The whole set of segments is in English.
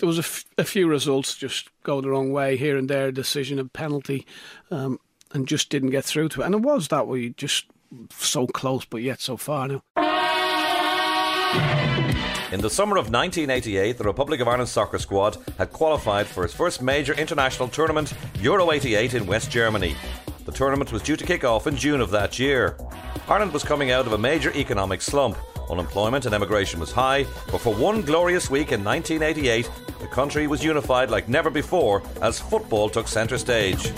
there was a, f- a few results just go the wrong way here and there, a decision and penalty, um, and just didn't get through to it. And it was that way, just so close, but yet so far now. In the summer of 1988, the Republic of Ireland soccer squad had qualified for its first major international tournament, Euro 88, in West Germany. The tournament was due to kick off in June of that year. Ireland was coming out of a major economic slump. Unemployment and emigration was high, but for one glorious week in 1988, the country was unified like never before as football took centre stage.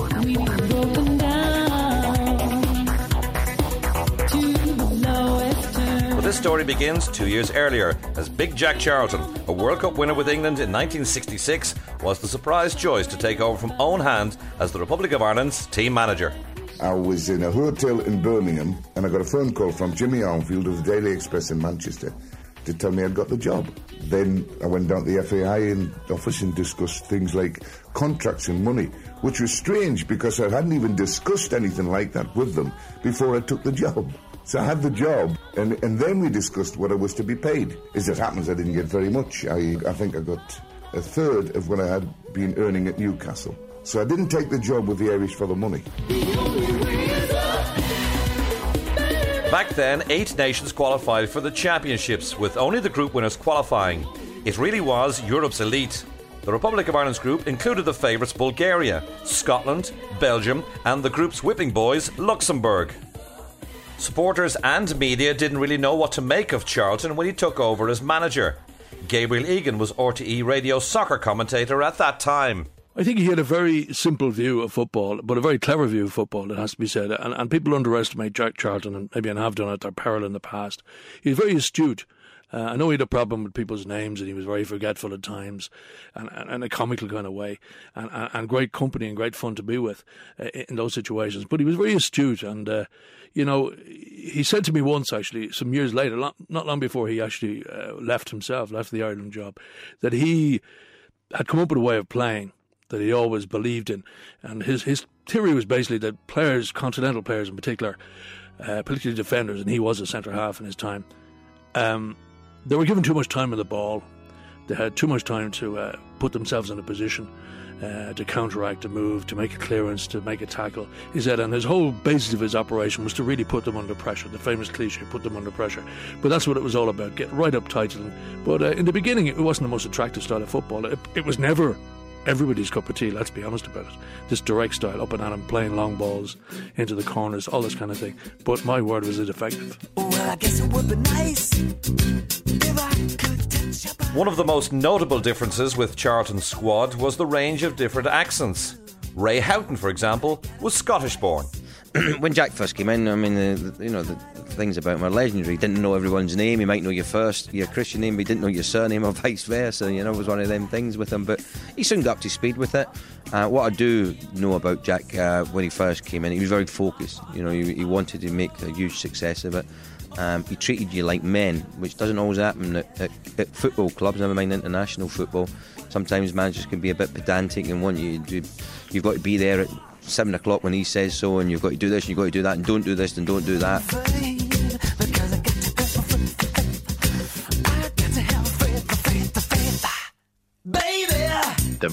This story begins two years earlier as Big Jack Charlton, a World Cup winner with England in 1966, was the surprise choice to take over from Eoin Hand as the Republic of Ireland's team manager. I was in a hotel in Birmingham and I got a phone call from Jimmy Armfield of the Daily Express in Manchester to tell me I'd got the job. Then I went down to the FAI office and discussed things like contracts and money, which was strange because I hadn't even discussed anything like that with them before I took the job. So I had the job, and, and then we discussed what I was to be paid. As it happens, I didn't get very much. I, I think I got a third of what I had been earning at Newcastle. So I didn't take the job with the Irish for the money. Back then, eight nations qualified for the championships, with only the group winners qualifying. It really was Europe's elite. The Republic of Ireland's group included the favourites Bulgaria, Scotland, Belgium, and the group's whipping boys, Luxembourg. Supporters and media didn't really know what to make of Charlton when he took over as manager. Gabriel Egan was RTE radio soccer commentator at that time. I think he had a very simple view of football, but a very clever view of football, it has to be said. And, and people underestimate Jack Charlton, and maybe and have done at their peril in the past. He's very astute. Uh, I know he had a problem with people's names and he was very forgetful at times and, and, in a comical kind of way and, and, and, great company and great fun to be with uh, in those situations. But he was very astute and, uh, you know, he said to me once actually, some years later, not long before he actually uh, left himself, left the Ireland job, that he had come up with a way of playing that he always believed in. And his, his theory was basically that players, continental players in particular, uh, particularly defenders, and he was a centre half in his time, um, they were given too much time on the ball. They had too much time to uh, put themselves in a position uh, to counteract a move, to make a clearance, to make a tackle. He said, and his whole basis of his operation was to really put them under pressure. The famous cliche, put them under pressure. But that's what it was all about, get right up tight. But uh, in the beginning, it wasn't the most attractive style of football. It, it was never everybody's cup of tea, let's be honest about it. This direct style, up and at him, playing long balls into the corners, all this kind of thing. But my word, was it effective. Well, I guess it would be nice One of the most notable differences with Charlton's squad was the range of different accents. Ray Houghton, for example, was Scottish born. when Jack first came in, I mean, the, the, you know, the things about him are legendary. He didn't know everyone's name. He might know your first, your Christian name, but he didn't know your surname or vice versa. You know, it was one of them things with him. But he soon got up to speed with it. Uh, what I do know about Jack uh, when he first came in, he was very focused. You know, he, he wanted to make a huge success of it. Um, he treated you like men, which doesn't always happen at, at, at, football clubs, never mind international football. Sometimes managers can be a bit pedantic and want you to, you've got to be there at seven o'clock when he says so, and you've got to do this, and you've got to do that, and don't do this, and don't do that.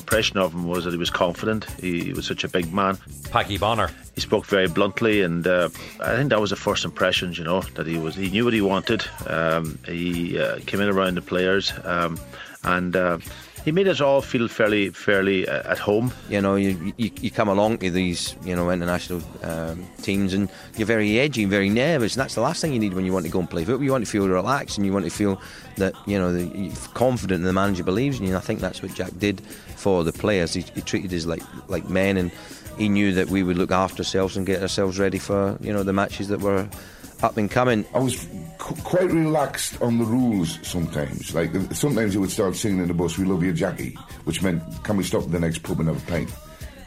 Impression of him was that he was confident. He was such a big man. Packy Bonner. He spoke very bluntly, and uh, I think that was the first impressions. You know that he was. He knew what he wanted. Um, he uh, came in around the players, um, and uh, he made us all feel fairly fairly uh, at home. You know, you, you, you come along to these you know international um, teams and you're very edgy, very nervous, and that's the last thing you need when you want to go and play football. You want to feel relaxed and you want to feel that you know the, you're confident the manager believes in you. And I think that's what Jack did for the players. He, he treated us like like men, and he knew that we would look after ourselves and get ourselves ready for you know the matches that were up and coming. I was quite relaxed on the rules sometimes. Like sometimes he would start singing in the bus, "We love you, Jackie," which meant, "Can we stop at the next pub and have a pint?"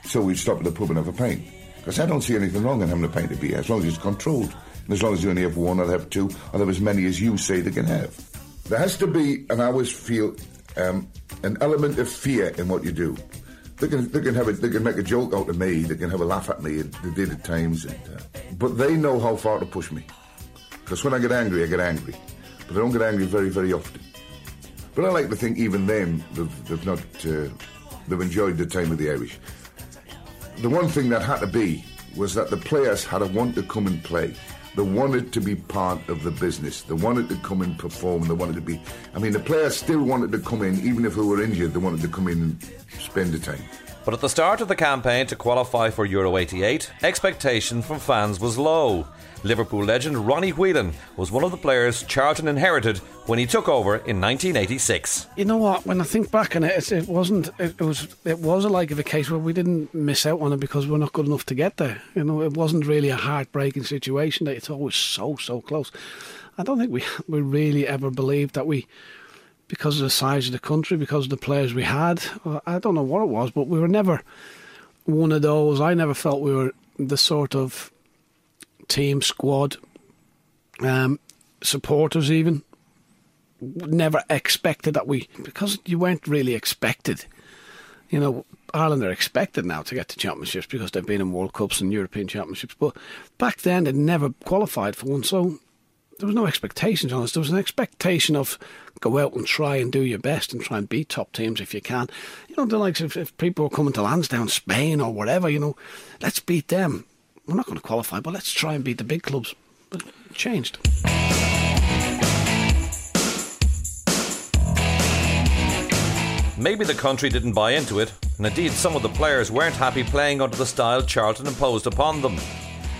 So we'd stop at the pub and have a pint. Because I don't see anything wrong in having a pint of beer as long as it's controlled. And as long as you only have one or have two, or have as many as you say they can have. There has to be, and I always feel, um, an element of fear in what you do. They can, they can have a, they can make a joke out of me. They can have a laugh at me. They did at times, and, uh, but they know how far to push me. Because when I get angry, I get angry. But I don't get angry very, very often. But I like to think even them, they've, they've not, uh, they've enjoyed the time with the Irish. The one thing that had to be was that the players had to want to come and play. They wanted to be part of the business. They wanted to come and perform. They wanted to be. I mean, the players still wanted to come in, even if they were injured. They wanted to come in and spend the time. But at the start of the campaign to qualify for Euro 88, expectation from fans was low. Liverpool legend Ronnie Whelan was one of the players Charlton inherited when he took over in 1986. You know what? When I think back on it, it, wasn't. It, was. It was a like of a case where we didn't miss out on it because we're not good enough to get there. You know, it wasn't really a heartbreaking situation. That It's always so so close. I don't think we we really ever believed that we because of the size of the country, because of the players we had. I don't know what it was, but we were never one of those. I never felt we were the sort of team, squad, um, supporters, even. Never expected that we, because you weren't really expected. You know, Ireland are expected now to get to championships because they've been in World Cups and European championships, but back then they'd never qualified for one. So there was no expectations on us. There was an expectation of go out and try and do your best and try and beat top teams if you can. You know, the likes of if people are coming to Lansdowne, Spain or whatever, you know, let's beat them. We're not going to qualify, but let's try and beat the big clubs. But it changed. Maybe the country didn't buy into it, and indeed some of the players weren't happy playing under the style Charlton imposed upon them.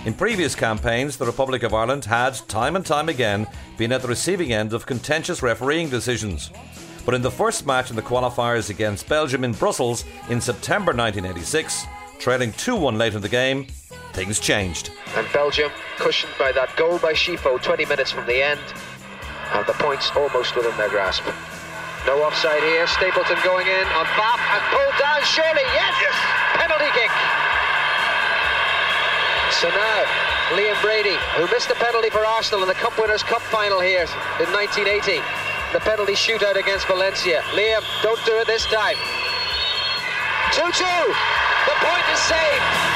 In previous campaigns, the Republic of Ireland had, time and time again, been at the receiving end of contentious refereeing decisions. But in the first match in the qualifiers against Belgium in Brussels in September 1986, trailing 2 1 late in the game, things changed. And Belgium, cushioned by that goal by Scifo 20 minutes from the end, have the points almost within their grasp. No offside here. Stapleton going in on Bap and pulled down. Surely, yes! yes. Penalty kick. So now, Liam Brady, who missed the penalty for Arsenal in the Cup Winners' Cup final here in 1980, the penalty shootout against Valencia. Liam, don't do it this time. 2 2. The point is saved.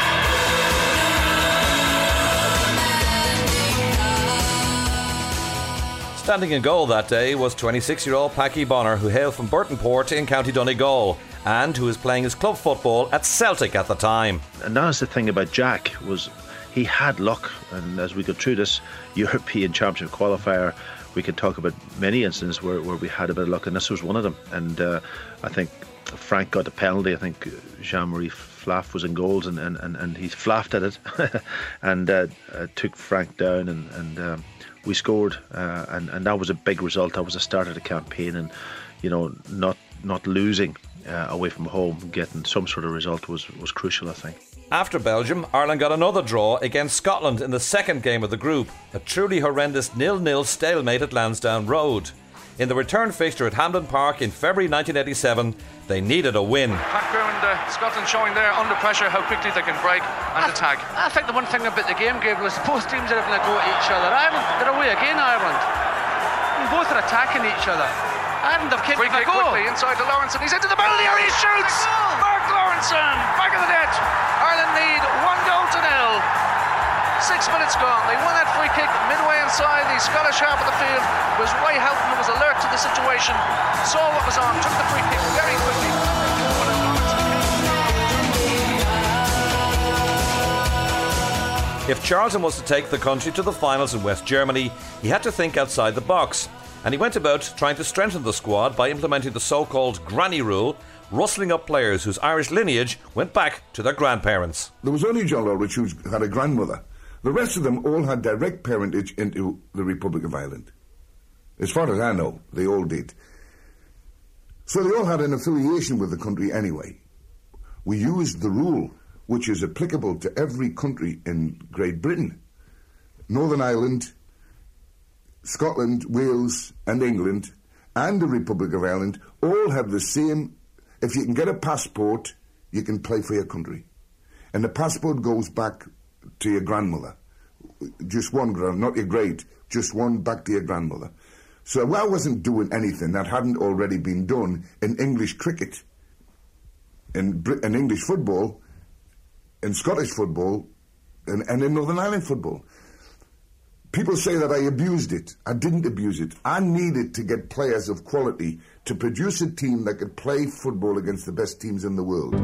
Standing in goal that day was 26 year old Paddy Bonner, who hailed from Burtonport in County Donegal and who was playing his club football at Celtic at the time. And that's the thing about Jack was he had luck, and as we go through this European Championship qualifier, we can talk about many instances where, where we had a bit of luck, and this was one of them. And uh, I think Frank got a penalty. I think Jean Marie Pfaff was in goals, and, and, and, and he flaffed at it and uh, uh, took Frank down, and, and um, we scored, uh, and, and that was a big result. That was the start of the campaign, and you know, not not losing uh, away from home, getting some sort of result was, was crucial, I think. After Belgium, Ireland got another draw against Scotland in the second game of the group, a truly horrendous nil-nil stalemate at Lansdowne Road. In the return fixture at Hampden Park in February 1987, they needed a win. Background, uh, Scotland showing there under pressure how quickly they can break and I, attack. I think the one thing about the game, Gabriel, is both teams are having a go at each other. Ireland, they're away again, Ireland. And both are attacking each other. Ireland have kicked Free kick quickly inside to Lawrenson, and he's into the penalty area. He shoots. Mark back of the net. Ireland lead one goal to nil. Six minutes gone. They won that free kick midway inside the Scottish half of the field. Was Ray Houghton was alert to the situation, saw what was on, took the free kick very quickly. If Charlton was to take the country to the finals in West Germany, he had to think outside the box. And he went about trying to strengthen the squad by implementing the so called granny rule, rustling up players whose Irish lineage went back to their grandparents. There was only John Aldridge who had a grandmother. The rest of them all had direct parentage into the Republic of Ireland. As far as I know, they all did. So they all had an affiliation with the country anyway. We used the rule which is applicable to every country in Great Britain. Northern Ireland, Scotland, Wales, and England, and the Republic of Ireland all have the same. If you can get a passport, you can play for your country. And the passport goes back to your grandmother. Just one grand, not your great, just one back to your grandmother. So I wasn't doing anything that hadn't already been done in English cricket, in, in English football, in Scottish football, and, and in Northern Ireland football. People say that I abused it. I didn't abuse it. I needed to get players of quality to produce a team that could play football against the best teams in the world.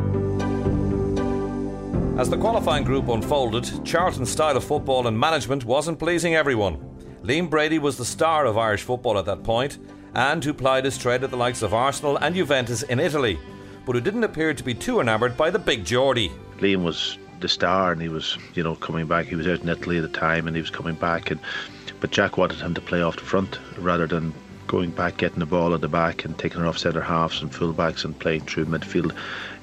As the qualifying group unfolded, Charlton's style of football and management wasn't pleasing everyone. Liam Brady was the star of Irish football at that point, and who plied his trade at the likes of Arsenal and Juventus in Italy, but who didn't appear to be too enamoured by the big Geordie. Liam was the star, and he was, you know, coming back. He was out in Italy at the time, and he was coming back. And but Jack wanted him to play off the front rather than going back, getting the ball at the back, and taking it off centre halves and fullbacks and playing through midfield.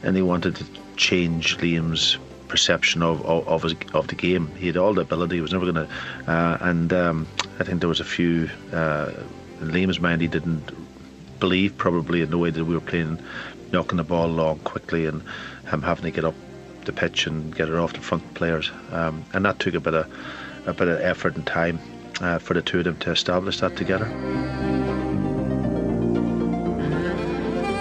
And he wanted to change Liam's perception of of, of, his, of the game. He had all the ability. He was never going to. Uh, and um, I think there was a few. Uh, in Liam's mind, he didn't believe probably in the way that we were playing, knocking the ball along quickly, and him having to get up the pitch and get it off the front players. Um, and that took a bit of a bit of effort and time uh, for the two of them to establish that together.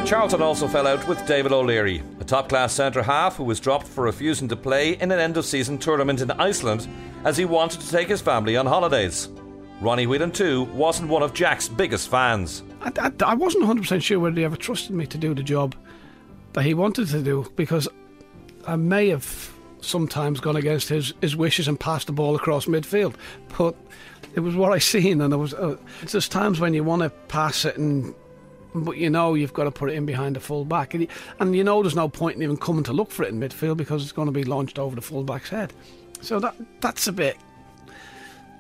Charlton also fell out with David O'Leary, a top class centre half who was dropped for refusing to play in an end of season tournament in Iceland as he wanted to take his family on holidays. Ronnie Whelan, too, wasn't one of Jack's biggest fans. I, I, I wasn't 100% sure whether he ever trusted me to do the job that he wanted to do because I may have sometimes gone against his, his wishes and passed the ball across midfield. But it was what I seen, and there was uh, there's times when you want to pass it and but you know you've got to put it in behind the full back, and and you know there's no point in even coming to look for it in midfield because it's going to be launched over the full back's head. So that that's a bit.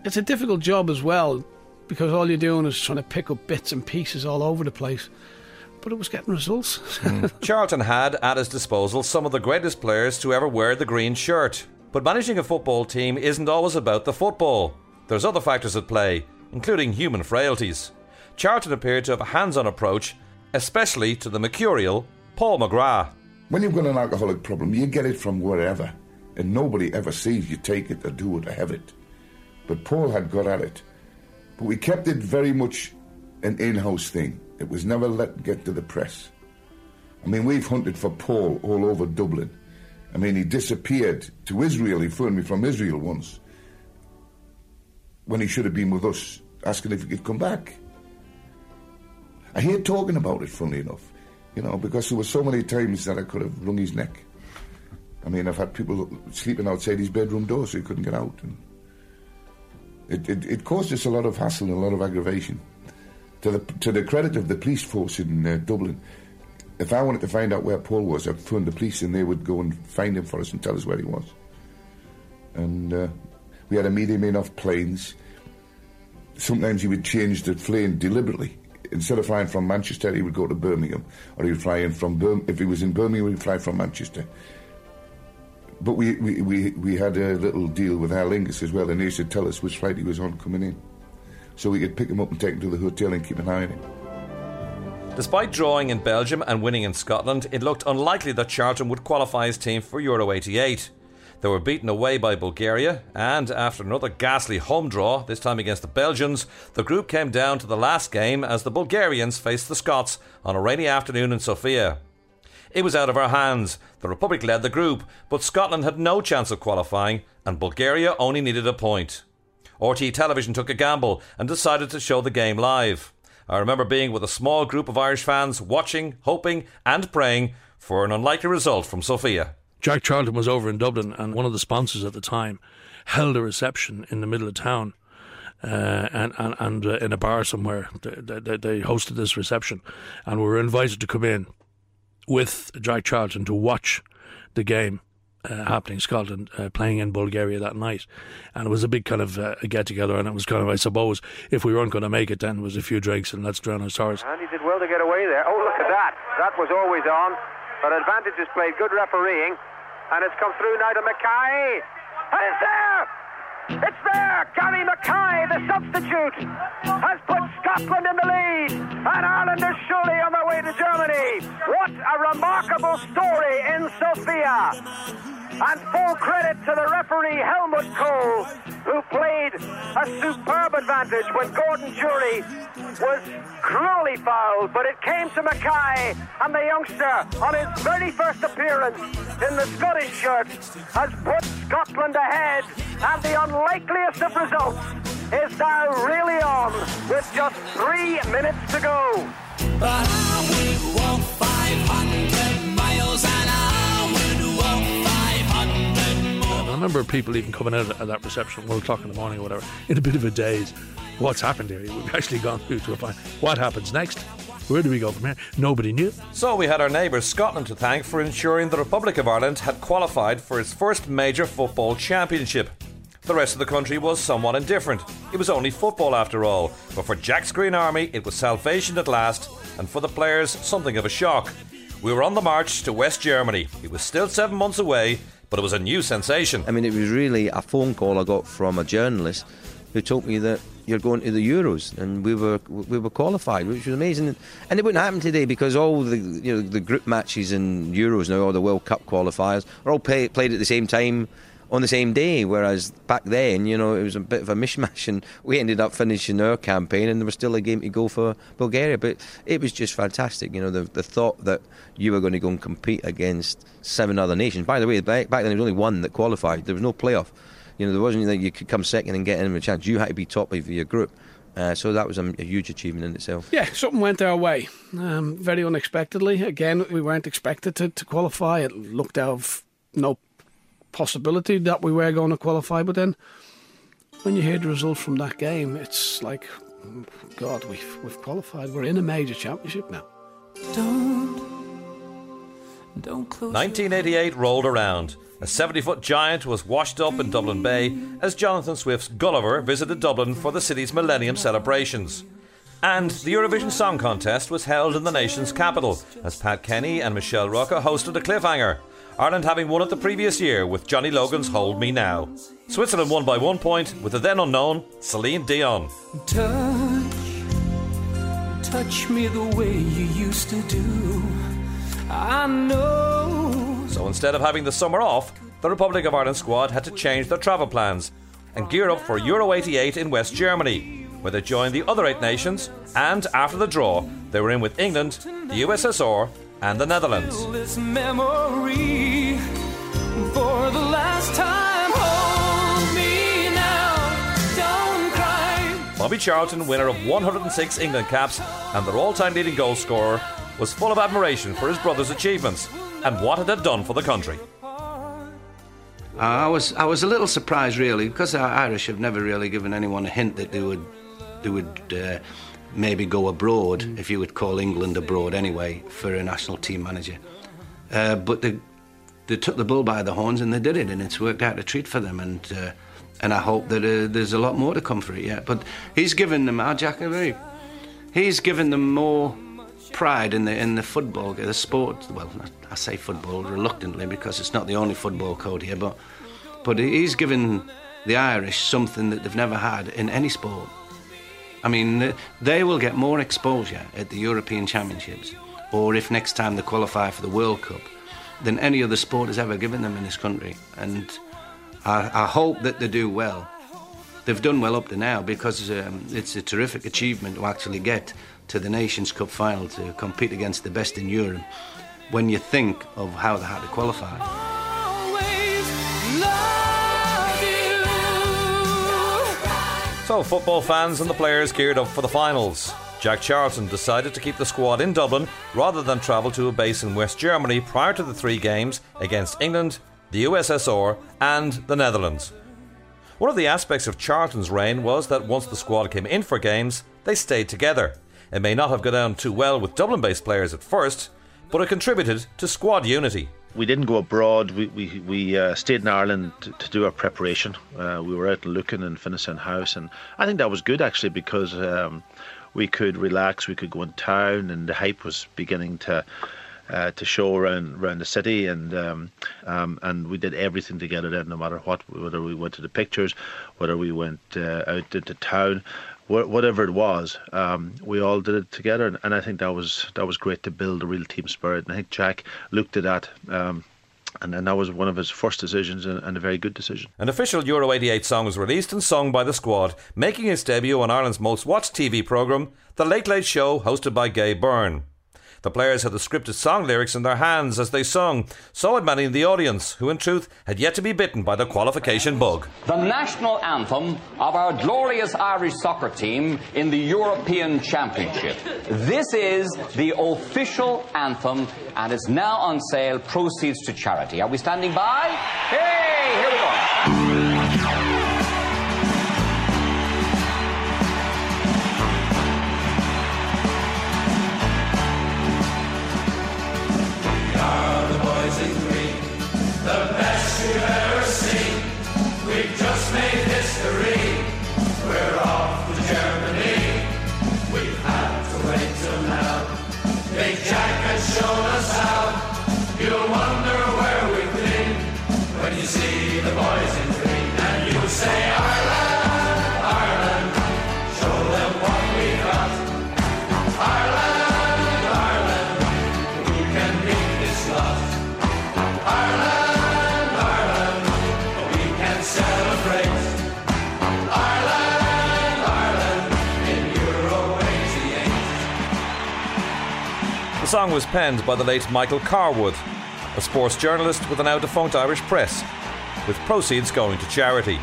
It's a difficult job as well because all you're doing is trying to pick up bits and pieces all over the place. But it was getting results. Mm. Charlton had at his disposal some of the greatest players to ever wear the green shirt. But managing a football team isn't always about the football. There's other factors at play, including human frailties. Charlton appeared to have a hands on approach, especially to the mercurial Paul McGrath. When you've got an alcoholic problem, you get it from wherever, and nobody ever sees you take it or do it or have it. But Paul had got at it. But we kept it very much an in house thing. It was never let get to the press. I mean, we've hunted for Paul all over Dublin. I mean, he disappeared to Israel. He phoned me from Israel once when he should have been with us, asking if he could come back. I hate talking about it, funnily enough, you know, because there were so many times that I could have wrung his neck. I mean, I've had people sleeping outside his bedroom door so he couldn't get out. And it, it, it caused us a lot of hassle and a lot of aggravation. To the, to the credit of the police force in uh, Dublin, if I wanted to find out where Paul was, I'd phone the police and they would go and find him for us and tell us where he was. And uh, we had a medium off planes. Sometimes he would change the plane deliberately. Instead of flying from Manchester, he would go to Birmingham, or he would fly in from Bir- if he was in Birmingham, he would fly from Manchester. But we, we, we, we had a little deal with Aer Lingus as well, and they used to tell us which flight he was on coming in, so we could pick him up and take him to the hotel and keep an eye on him. Despite drawing in Belgium and winning in Scotland, it looked unlikely that Charlton would qualify his team for Euro 88. They were beaten away by Bulgaria, and after another ghastly home draw, this time against the Belgians, the group came down to the last game as the Bulgarians faced the Scots on a rainy afternoon in Sofia. It was out of our hands. The Republic led the group, but Scotland had no chance of qualifying, and Bulgaria only needed a point. RTÉ Television took a gamble and decided to show the game live. I remember being with a small group of Irish fans watching, hoping, and praying for an unlikely result from Sofia. Jack Charlton was over in Dublin, and one of the sponsors at the time held a reception in the middle of town. Uh, and and, and uh, in a bar somewhere, they, they, they, hosted this reception, and we were invited to come in with Jack Charlton to watch the game uh, happening. Scotland uh, playing in Bulgaria that night, and it was a big kind of uh, get together. And it was kind of, I suppose, if we weren't going to make it, then it was a few drinks and let's drown our sorrows. And he did well to get away there. Oh, look at that! That was always on. But advantage is played. Good refereeing. And it's come through now to Mackay. And it's there! It's there! Gary Mackay, the substitute, has put Scotland in the lead. And Ireland is surely on their way to Germany. What a remarkable story in Sofia. And full credit to the referee Helmut Kohl, who played a superb advantage when Gordon Durie was cruelly fouled. But it came to Mackay, and the youngster, on his very first appearance in the Scottish shirt, has put Scotland ahead. And the unlikeliest of results is now really on with just three minutes to go. But I walk 500 remember people even coming out at that reception, one o'clock in the morning or whatever, in a bit of a daze. What's happened here? We've actually gone through to a final. What happens next? Where do we go from here? Nobody knew. So we had our neighbours Scotland to thank for ensuring the Republic of Ireland had qualified for its first major football championship. The rest of the country was somewhat indifferent. It was only football after all, but for Jack's Green Army it was salvation at last, and for the players something of a shock. We were on the march to West Germany. It was still seven months away, but it was a new sensation. I mean, it was really a phone call I got from a journalist who told me that you're going to the Euros, and we were we were qualified, which was amazing. And it wouldn't happen today because all the you know the group matches in Euros now, all the World Cup qualifiers, are all play, played at the same time on the same day. Whereas back then, you know, it was a bit of a mishmash, and we ended up finishing our campaign, and there was still a game to go for Bulgaria. But it was just fantastic, you know, the the thought that you were going to go and compete against seven other nations. By the way, back, back then there was only one that qualified. There was no playoff. You know, there wasn't that you could come second and get in a chance. You had to be top of your group. Uh, so that was a, a, huge achievement in itself. Yeah, something went our way, um, very unexpectedly. Again, we weren't expected to, to qualify. It looked out of no possibility that we were going to qualify. But then, when you hear the result from that game, it's like, God, we've we've qualified. We're in a major championship now. Don't, don't close 1988 rolled around. A 70 foot giant was washed up in Dublin Bay as Jonathan Swift's Gulliver visited Dublin for the city's Millennium celebrations. And the Eurovision Song Contest was held in the nation's capital as Pat Kenny and Michelle Rocca hosted a cliffhanger. Ireland having won it the previous year with Johnny Logan's Hold Me Now. Switzerland won by one point with the then unknown Celine Dion. Touch, touch me the way you used to do. I know. So instead of having the summer off, the Republic of Ireland squad had to change their travel plans and gear up for Euro 88 in West Germany, where they joined the other eight nations, and after the draw, they were in with England, the USSR, and the Netherlands. This memory for the last time. Hold me now. Don't cry. Bobby Charlton, winner of 106 England caps and their all time leading goal scorer, was full of admiration for his brother's achievements and what it had done for the country. I was I was a little surprised really because the Irish have never really given anyone a hint that they would they would uh, maybe go abroad if you would call England abroad anyway for a national team manager. Uh, but they they took the bull by the horns and they did it and it's worked out a treat for them and uh, and I hope that uh, there's a lot more to come for it yet. But he's given them our Jack a very he's given them more pride in the in the football the sport well I say football reluctantly because it's not the only football code here but but he's given the Irish something that they've never had in any sport I mean they will get more exposure at the European Championships or if next time they qualify for the World Cup than any other sport has ever given them in this country and I, I hope that they do well they've done well up to now because um, it's a terrific achievement to actually get to the Nations Cup final to compete against the best in Europe when you think of how they had to qualify. So, football fans and the players geared up for the finals. Jack Charlton decided to keep the squad in Dublin rather than travel to a base in West Germany prior to the three games against England, the USSR, and the Netherlands. One of the aspects of Charlton's reign was that once the squad came in for games, they stayed together. It may not have gone down too well with Dublin based players at first, but it contributed to squad unity. We didn't go abroad. We we, we uh, stayed in Ireland to, to do our preparation. Uh, we were out looking in Finnisan House, and I think that was good actually because um, we could relax. We could go in town, and the hype was beginning to uh, to show around around the city, and um, um, and we did everything together then, no matter what, whether we went to the pictures, whether we went uh, out into town, whatever it was, um, we all did it together, and, and I think that was that was great to build a real team spirit. And I think Jack looked at that. Um, and, and that was one of his first decisions and, and a very good decision. An official Euro 88 song was released and sung by the squad, making its debut on Ireland's most watched TV programme, The Late Late Show, hosted by Gay Byrne. The players had the scripted song lyrics in their hands as they sung, so had many in the audience, who in truth had yet to be bitten by the qualification bug. The national anthem of our glorious Irish soccer team in the European Championship. This is the official anthem and is now on sale. Proceeds to charity. Are we standing by? Hey, here we go. Are song was penned by the late Michael Carwood, a sports journalist with a now defunct Irish press, with proceeds going to charity.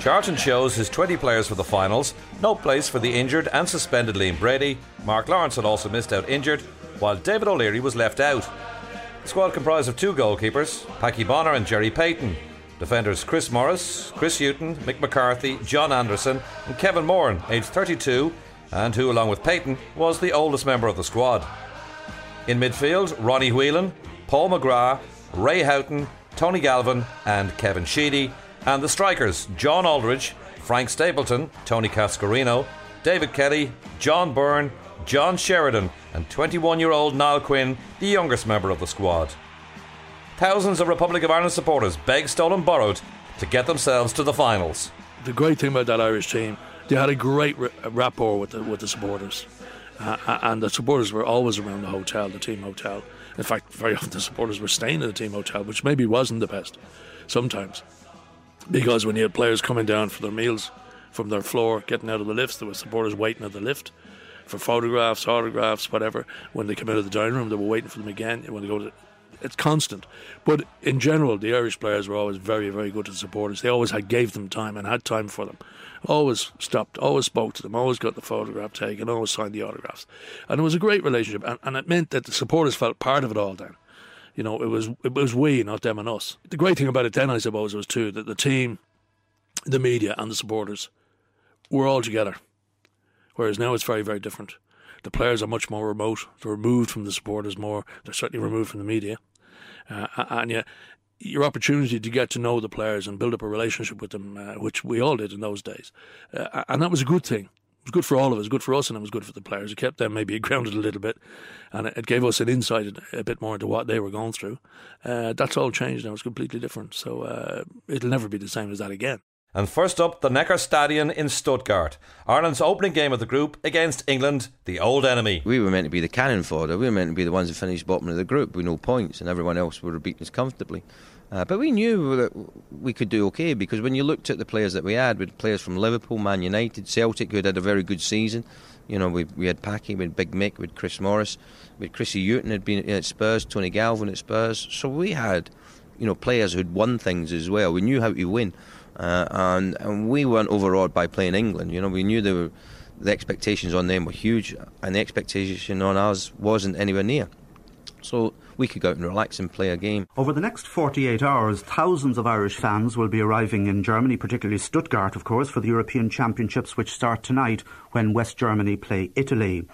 Charlton chose his 20 players for the finals, no place for the injured and suspended Liam Brady. Mark Lawrenson had also missed out injured, while David O'Leary was left out. The squad comprised of two goalkeepers, Paddy Bonner and Gerry Peyton. Defenders Chris Morris, Chris Hughton, Mick McCarthy, John Anderson, and Kevin Moran, aged 32, and who, along with Peyton, was the oldest member of the squad. In midfield, Ronnie Whelan, Paul McGrath, Ray Houghton, Tony Galvin, and Kevin Sheedy, and the strikers John Aldridge, Frank Stapleton, Tony Cascarino, David Kelly, John Byrne, John Sheridan, and 21 year old Niall Quinn, the youngest member of the squad. Thousands of Republic of Ireland supporters begged, stole, and borrowed to get themselves to the finals. The great thing about that Irish team, they had a great rapport with the with the supporters, uh, and the supporters were always around the hotel, the team hotel. In fact, very often the supporters were staying at the team hotel, which maybe wasn't the best sometimes, because when you had players coming down for their meals from their floor, getting out of the lifts, there were supporters waiting at the lift for photographs, autographs, whatever. When they come out of the dining room, they were waiting for them again. When they go to it's constant. But in general, the Irish players were always very, very good to the supporters. They always had gave them time and had time for them. Always stopped, always spoke to them, always got the photograph taken, always signed the autographs. And it was a great relationship. And, and it meant that the supporters felt part of it all then. You know, it was it was we, not them and us. The great thing about it then, I suppose, was too that the team, the media, and the supporters were all together. Whereas now it's very, very different. The players are much more remote. They're removed from the supporters more. They're certainly removed from the media. Uh, and yeah, your opportunity to get to know the players and build up a relationship with them, uh, which we all did in those days, uh, and that was a good thing. It was good for all of us, good for us, and it was good for the players. It kept them maybe grounded a little bit, and it gave us an insight a bit more into what they were going through. Uh, that's all changed now; it's completely different. So uh, it'll never be the same as that again. And first up, the Neckar Stadion in Stuttgart. Ireland's opening game of the group against England, the old enemy. We were meant to be the cannon fodder. We were meant to be the ones who finished bottom of the group with no points, and everyone else would have beaten us comfortably. Uh, but we knew that we could do okay because when you looked at the players that we had, we had players from Liverpool, Man United, Celtic, who had had a very good season. You know, we, we had Packy, we had Big Mick, we had Chris Morris, we had Chrissy Hughton had been at Spurs, Tony Galvin at Spurs. So we had, you know, players who'd won things as well. We knew how to win. Uh, and, and we weren't overawed by playing England. You know, we knew they were, the expectations on them were huge, and the expectation on us wasn't anywhere near. So we could go out and relax and play a game. Over the next 48 hours, thousands of Irish fans will be arriving in Germany, particularly Stuttgart, of course, for the European Championships, which start tonight when West Germany play Italy.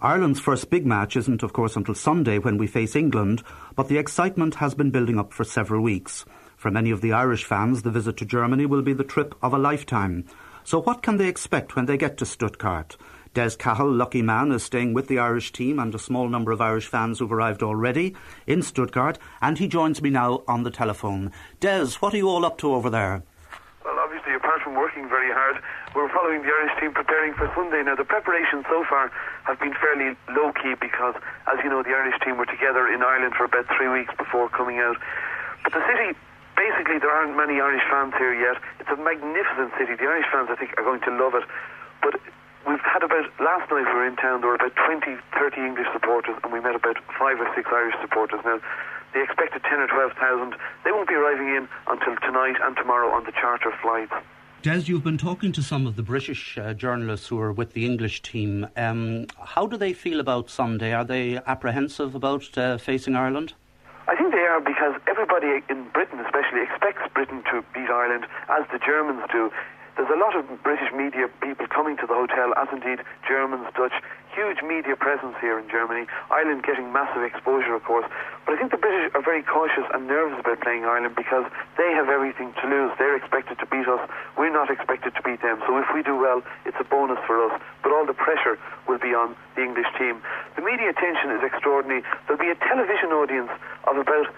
Ireland's first big match isn't, of course, until Sunday when we face England, but the excitement has been building up for several weeks. For many of the Irish fans, the visit to Germany will be the trip of a lifetime. So what can they expect when they get to Stuttgart? Des Cahill, lucky man, is staying with the Irish team and a small number of Irish fans who've arrived already in Stuttgart, and he joins me now on the telephone. Des, what are you all up to over there? Well, obviously, apart from working very hard, we're following the Irish team preparing for Sunday. Now, the preparations so far have been fairly low key because, as you know, the Irish team were together in Ireland for about three weeks before coming out. But the city basically, there aren't many Irish fans here yet. It's a magnificent city. The Irish fans, I think, are going to love it. But we've had about, last night we were in town, there were about 20, 30 English supporters, and we met about five or six Irish supporters. Now, they expected 10 or 12,000. They won't be arriving in until tonight and tomorrow on the charter flights. Des, you've been talking to some of the British uh, journalists who are with the English team. Um, how do they feel about Sunday? Are they apprehensive about uh, facing Ireland? I think they are because everybody in Britain, especially, expects Britain to beat Ireland, as the Germans do. There's a lot of British media people coming to the hotel, as indeed Germans, Dutch. Huge media presence here in Germany. Ireland getting massive exposure, of course. But I think the British are very cautious and nervous about playing Ireland because they have everything to lose. They're expected to beat us. We're not expected to beat them. So if we do well, it's a bonus for us. But all the pressure will be on the English team. The media attention is extraordinary. There'll be a television audience of about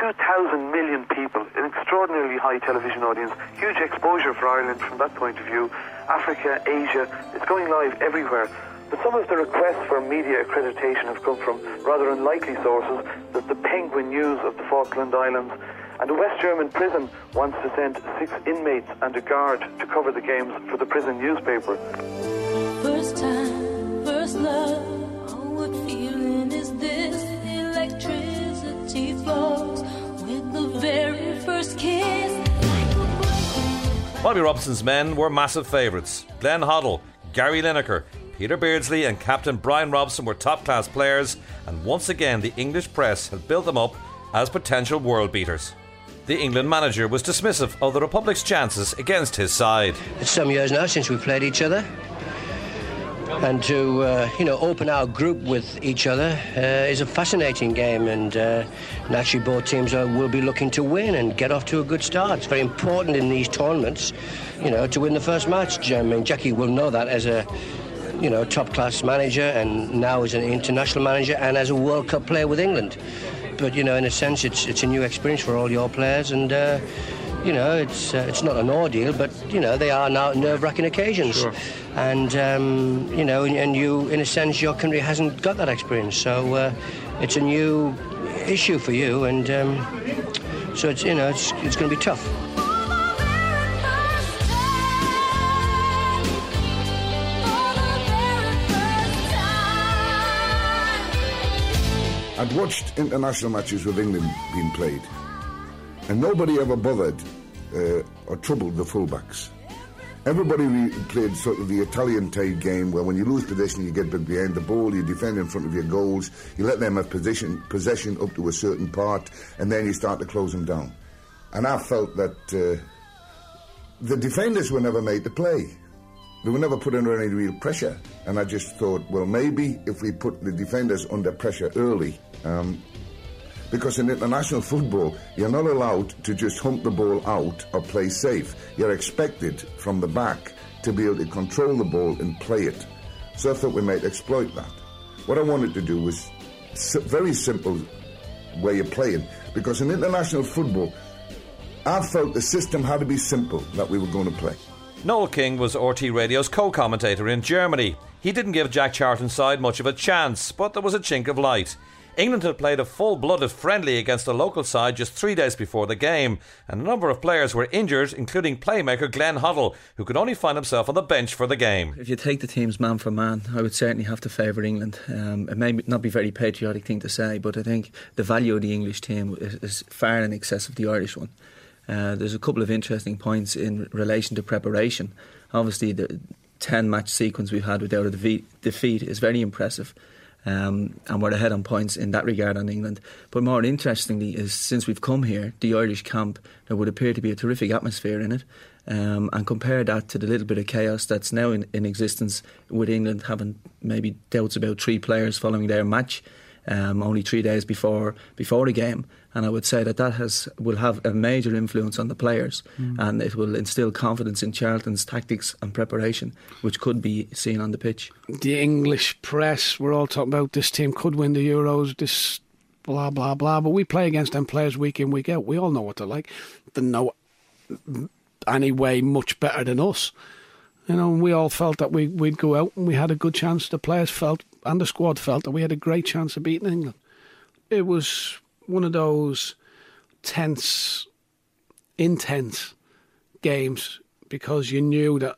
2,000 million people, an extraordinarily high television audience, huge exposure for Ireland from that point of view. Africa, Asia, it's going live everywhere. But some of the requests for media accreditation have come from rather unlikely sources, that the Penguin News of the Falkland Islands, and a West German prison wants to send six inmates and a guard to cover the games for the prison newspaper. First time, first love. Oh, what feeling is this? Electricity flows with the very first kiss. Bobby Robson's men were massive favourites. Glenn Hoddle, Gary Lineker, Peter Beardsley, and Captain Brian Robson were top class players, and once again the English press had built them up as potential world beaters. The England manager was dismissive of the Republic's chances against his side. It's some years now since we played each other. And to uh, you know open our group with each other uh, is a fascinating game, and uh, naturally both teams are, will be looking to win and get off to a good start. It's very important in these tournaments, you know, to win the first match. I mean, Jackie will know that as a you know top class manager, and now as an international manager, and as a World Cup player with England. But you know, in a sense, it's it's a new experience for all your players, and uh, you know, it's uh, it's not an ordeal, but you know, they are now nerve-wracking occasions. Sure. And um, you know, and, and you, in a sense, your country hasn't got that experience, so uh, it's a new issue for you, and um, so it's you know, it's it's going to be tough. I'd watched international matches with England being played, and nobody ever bothered uh, or troubled the fullbacks. Everybody re- played sort of the Italian type game where when you lose possession, you get behind the ball, you defend in front of your goals, you let them have possession, possession up to a certain part, and then you start to close them down. And I felt that uh, the defenders were never made to play. They were never put under any real pressure. And I just thought, well, maybe if we put the defenders under pressure early, um, because in international football, you're not allowed to just hump the ball out or play safe. You're expected from the back to be able to control the ball and play it. So I thought we might exploit that. What I wanted to do was very simple way of playing, because in international football, I felt the system had to be simple that we were going to play. Noel King was RTE Radio's co commentator in Germany. He didn't give Jack Charlton's side much of a chance, but there was a chink of light. England had played a full blooded friendly against a local side just three days before the game, and a number of players were injured, including playmaker Glenn Hoddle, who could only find himself on the bench for the game. If you take the teams man for man, I would certainly have to favour England. Um, it may not be a very patriotic thing to say, but I think the value of the English team is, far in excess of the Irish one. Uh, there's a couple of interesting points in relation to preparation. Obviously, the 10 match sequence we've had without a defeat, defeat is very impressive. Um, and we're ahead on points in that regard on England. But more interestingly, is since we've come here, the Irish camp, there would appear to be a terrific atmosphere in it. Um, and compare that to the little bit of chaos that's now in, in existence with England having maybe doubts about three players following their match um, only three days before before the game. And I would say that that has will have a major influence on the players, Mm. and it will instill confidence in Charlton's tactics and preparation, which could be seen on the pitch. the English press, we're all talking about this team could win the Euros, this blah, blah, blah. But we play against them players week in, week out. We all know what they're like. They know any way much better than us. You know, and we all felt that we, we'd go out and we had a good chance. The players felt, and the squad felt, that we had a great chance of beating England. It was one of those tense intense games because you knew that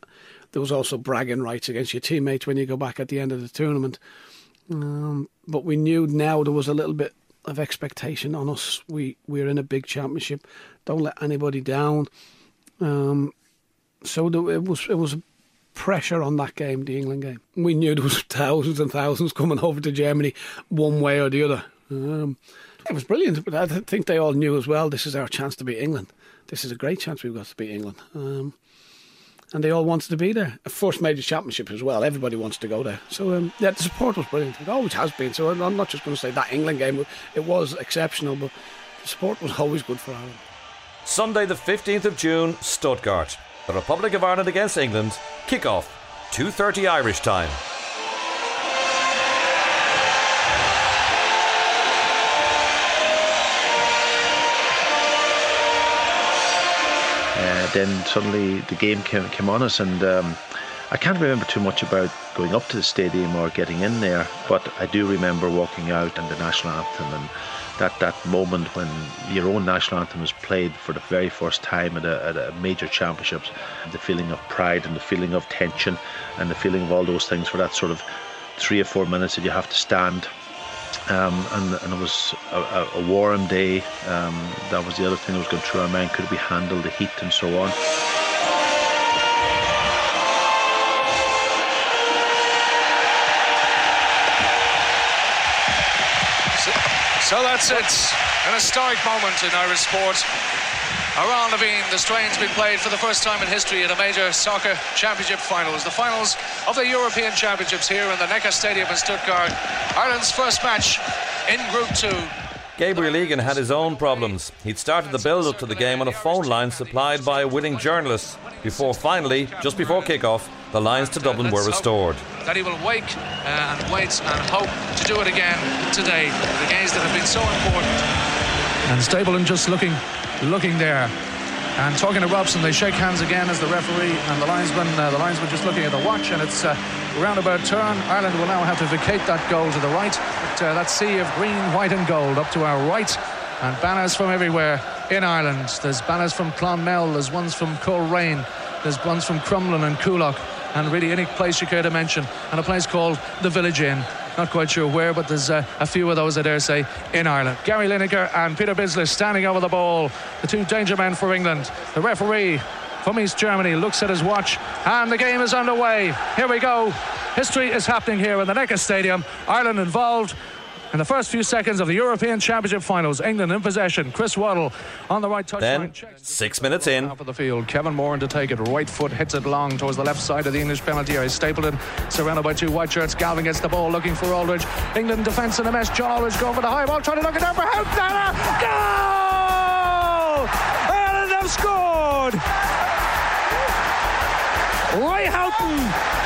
there was also bragging rights against your teammates when you go back at the end of the tournament. Um, but we knew now there was a little bit of expectation on us. We we're in a big championship. Don't let anybody down. Um, so there, it was it was pressure on that game, the England game. We knew there was thousands and thousands coming over to Germany, one way or the other. Um, it was brilliant, but I think they all knew as well. This is our chance to beat England. This is a great chance we've got to beat England. Um, and they all wanted to be there. A first major championship as well. Everybody wants to go there. So um, yeah, the support was brilliant. It always has been. So I'm not just going to say that England game. It was exceptional, but the support was always good for Ireland. Sunday, the 15th of June, Stuttgart. The Republic of Ireland against England. Kick-off, 2.30 Irish time. Then suddenly the game came, came on us, and um, I can't remember too much about going up to the stadium or getting in there, but I do remember walking out and the national anthem and that, that moment when your own national anthem is played for the very first time at a, at a major championships, the feeling of pride and the feeling of tension and the feeling of all those things for that sort of three or four minutes that you have to stand um, and, and it was a, a warm day. Um, that was the other thing that was going through our mind. Could we handle the heat and so on? So, so that's it. An historic moment in Irish sport. Amhrán na bhFiann, the strain's been played for the first time in history in a major soccer championship finals. The finals of the European Championships here in the Neckar Stadium in Stuttgart. Ireland's first match in Group 2. Gabriel Egan had his own problems. He'd started the build up to the game on a phone line supplied by a willing journalist before finally, just before kick-off, the lines to Dublin were restored. That he will wake uh, and wait and hope to do it again today. The games that have been so important. And Stapleton just looking looking there. And talking to Robson, they shake hands again as the referee and the linesman. Uh, the linesman just looking at the watch, and it's a roundabout turn. Ireland will now have to vacate that goal to the right. But, uh, that sea of green, white, and gold up to our right, and banners from everywhere in Ireland. There's banners from Clonmel, there's ones from Coleraine, there's ones from Crumlin and Coolock, and really any place you care to mention, and a place called the Village Inn. Not quite sure where, but there's uh, a few of those, I dare say, in Ireland. Gary Lineker and Peter Beardsley standing over the ball. The two danger men for England. The referee from East Germany looks at his watch, and the game is underway. Here we go. History is happening here in the Neckar Stadium. Ireland involved. In the first few seconds of the European Championship finals, England in possession. Chris Waddle on the right touchline. Then, six minutes in. Top of the field. Kevin Moran to take it. Right foot hits it long towards the left side of the English penalty area. Stapleton surrounded by two white shirts. Galvin gets the ball looking for Aldridge. England defence in a mess. John Aldridge going for the high ball, trying to knock it down for Houghton. Goal! Ireland have scored! Ray Houghton,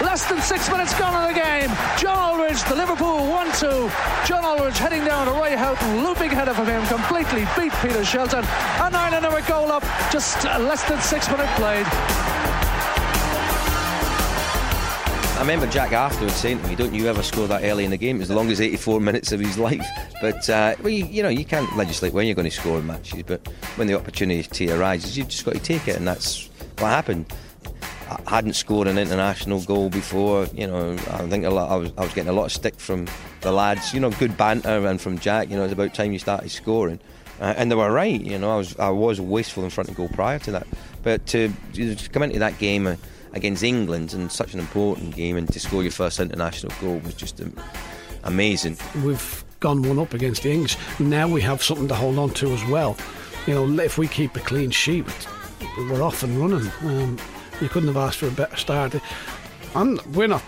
less than six minutes gone in the game. John Aldridge, the Liverpool 1 2. John Aldridge heading down to Ray Houghton, looping header from him, completely beat Peter Shilton. And Ireland are goal up, just less than six minutes played. I remember Jack afterwards saying to me, "Don't you ever score that early in the game, as long as 84 minutes of his life." But uh, well, you, you, know, you can't legislate when you're going to score in matches, but when the opportunity arises, you've just got to take it, and that's what happened. I hadn't scored an international goal before. You know, I think lot. I was, I was getting a lot of stick from the lads. You know, good banter, and from Jack. You know, it's about time you started scoring. Uh, and they were right, you know. I was I was wasteful in front of goal prior to that, but to, to come into that game uh, against England and such an important game and to score your first international goal was just um, amazing. We've gone one up against the English. Now we have something to hold on to as well. You know, if we keep a clean sheet, we're off and running. Um, you couldn't have asked for a better start. I'm, we're not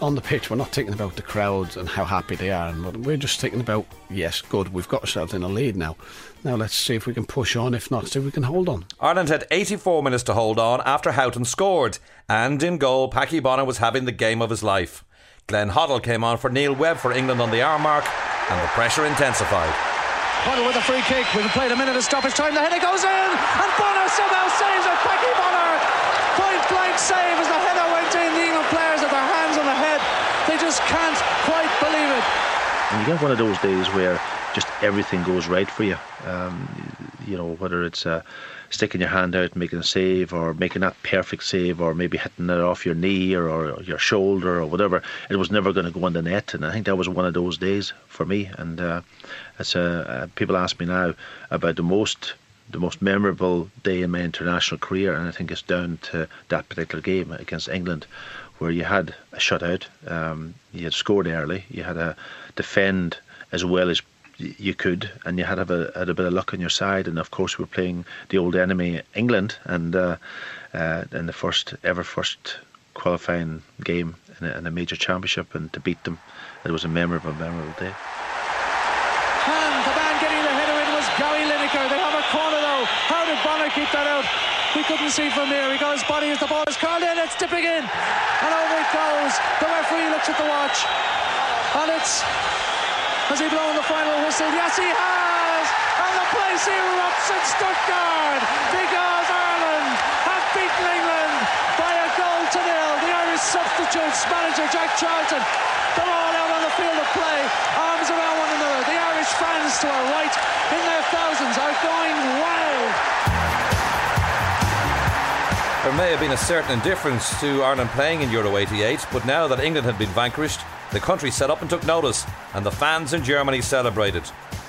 on the pitch. We're not thinking about the crowds and how happy they are, and we're just thinking about yes, good. We've got ourselves in a lead now. Now let's see if we can push on. If not, see if we can hold on. Ireland had 84 minutes to hold on after Houghton scored, and in goal, Paddy Bonner was having the game of his life. Glenn Hoddle came on for Neil Webb for England on the hour mark, and the pressure intensified. Bonner with a free kick. We've played a minute of stoppage time. The header goes in, and Bonner somehow saves it. Paddy Bonner save as the header went in. The England players have their hands on the head. They just can't quite believe it. And you get one of those days where just everything goes right for you. Um, you know, whether it's uh, sticking your hand out, making a save, or making that perfect save, or maybe hitting it off your knee or, or your shoulder or whatever, it was never going to go in the net. And I think that was one of those days for me. And uh, it's, uh, uh, people ask me now about the most the most memorable day in my international career, and I think it's down to that particular game against England, where you had a shutout, um, you had scored early, you had to defend as well as you could, and you had, a, had a bit of luck on your side. And of course, we were playing the old enemy, England, and uh, uh, in the first ever first qualifying game in a, in a major championship, and to beat them, it was a memorable, memorable day. And the man getting the header in was Gary Lineker. They have a corner though. Bonner keep that out? We couldn't see from here. He got his body as the ball is called in. It's dipping in. And over it goes. The referee looks at the watch. And it's. Has he blown the final whistle? Yes, he has. And the place erupts in Stuttgart because Ireland have beaten England by a goal to nil. The Irish substitutes manager Jack Charlton. The ball out on the field of play, arms around one another. The Irish fans to our right, in their thousands, are going wild. There may have been a certain indifference to Ireland playing in Euro 88, but now that England had been vanquished, the country set up and took notice, and the fans in Germany celebrated.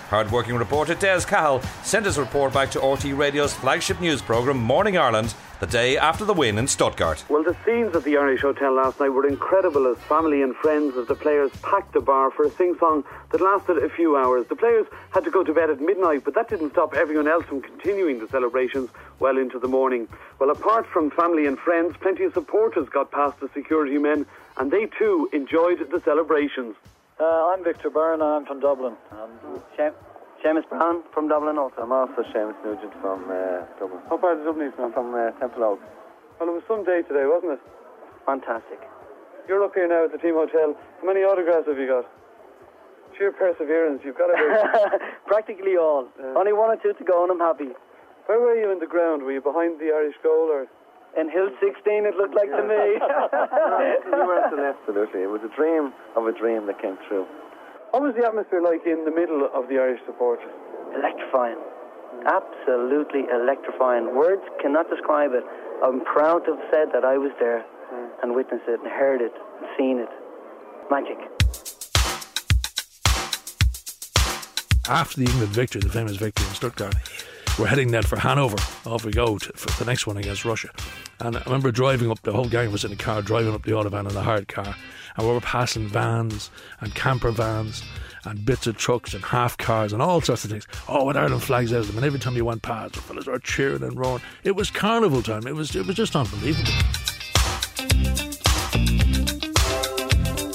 Hard-working reporter Des Cahill sent his report back to RTE Radio's flagship news programme Morning Ireland the day after the win in Stuttgart. Well, the scenes at the Irish Hotel last night were incredible as family and friends of the players packed the bar for a sing song that lasted a few hours. The players had to go to bed at midnight, but that didn't stop everyone else from continuing the celebrations well into the morning. Well, apart from family and friends, plenty of supporters got past the security men, and they too enjoyed the celebrations. Uh, I'm Victor Byrne, I'm from Dublin. And Seamus Brown from Dublin also. I'm also Seamus Nugent from uh, Dublin. What part of Dublin are you from? From uh, Templeogue. Well, it was some day today, wasn't it? Fantastic. You're up here now at the team hotel. How many autographs have you got? Sheer perseverance, you've got to be. Practically all. Only one or two to go and I'm happy. Where were you in the ground? Were you behind the Irish goal or? In Hill 16 it looked like to me. you were absolutely. It was a dream of a dream that came true. What was the atmosphere like in the middle of the Irish supporters? Electrifying. Absolutely electrifying. Words cannot describe it. I'm proud to have said that I was there hmm. and witnessed it and heard it and seen it. Magic. after the England victory, the famous victory in Stuttgart, we're heading then for Hanover. Off we go to, for the next one against Russia. And I remember driving up, the whole gang was in a car, driving up the Autobahn in a hard car. And we were passing vans and camper vans and bits of trucks and half cars and all sorts of things. Oh, with Ireland flags out of them. And every time you went past, the fellas were cheering and roaring. It was carnival time. It was, it was just unbelievable.